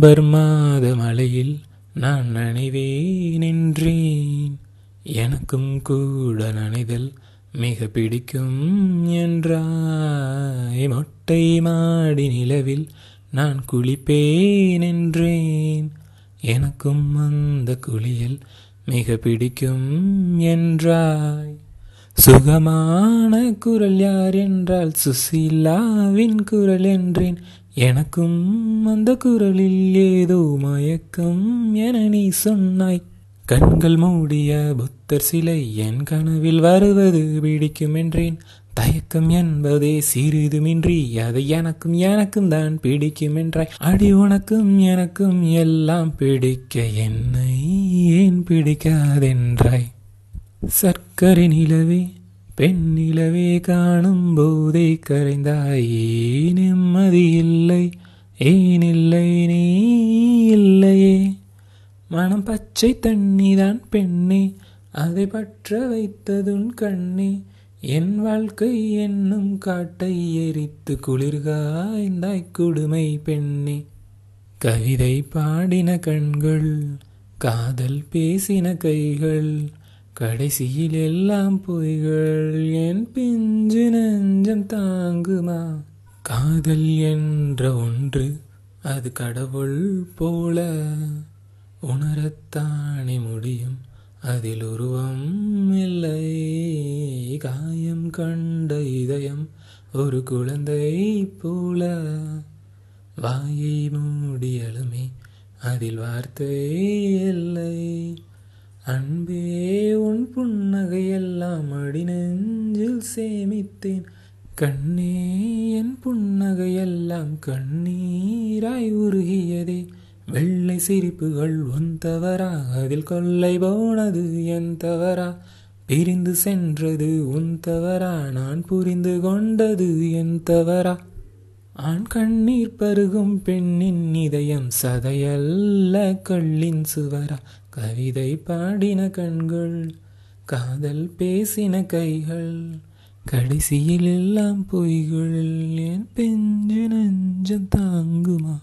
November மாத மழையில் நான் நனைவேன் என்றேன். எனக்கும் கூட நனைதல் மிக பிடிக்கும் என்றாய். மொட்டை மாடி நிலவில் நான் குளிப்பேன் என்றேன். எனக்கும் அந்த குளியல் மிக பிடிக்கும் என்றாய். சுகமான குரல் யார் என்றால் சுசீலாவின் குரல் என்றேன். எனக்கும் அந்த குரலில் ஏதோ மயக்கம் என நீ சொன்னாய். கண்கள் மூடிய புத்தர் சிலை என் கனவில் வருவது பிடிக்கும் என்றேன். தயக்கம் என்பதே சிறிதுமின்றி அது எனக்கும் எனக்கும் தான் பிடிக்கும் என்றாய். அடி உனக்கும் எனக்கும் எல்லாம் பிடிக்க என்னை ஏன் பிடிக்காதென்றாய். சர்க்கரை நிலவே பெண்ணிலவே காணும் போதே கரைந்தாயே. நிம்மதி இல்லை? ஏன் இல்லை? நீ இல்லையே. மனம் பச்சை தண்ணிதான் பெண்ணே. அதை பற்ற வைத்ததுன் கண்ணே. என் வாழ்க்கை என்னும் காட்டை எரித்து குளிர்காய்ந்தாய் கொடுமை பெண்ணே. கவிதை பாடின கண்கள் காதல் பேசின கைகள் கடைசியில் எல்லாம் பொய்கள் என் பிஞ்சு நெஞ்சம் தாங்குமா? காதல் என்ற ஒன்று அது கடவுள் போல. உணரத்தானே முடியும் அதில் உருவம் இல்லை. காயம் கண்ட இதயம் ஒரு குழந்தை போல. வாயை மூடியலுமே அதில் வார்த்தை இல்லை. அன்பே புன்னகையெல்லாம் அடி நெஞ்சில் சேமித்தேன். கண்ணே என் புன்னகையெல்லாம் கண்ணீராய் உருகியதே. வெள்ளை சிரிப்புகள் உன் தவறா அதில் கொள்ளை போனது என் தவறா. பிரிந்து சென்றது உன் தவறா நான் புரிந்து கொண்டது என் தவறா. ஆண் கண்ணீர் பருகும் பெண்ணின் இதயம் சதையல்ல கள்ளின் சுவரா. கவிதை பாடின கண்கள் காதல் பேசின கைகள் கடைசியில் எல்லாம் பொய்கள் என் பெஞ்சு நெஞ்சம் தாங்குமா?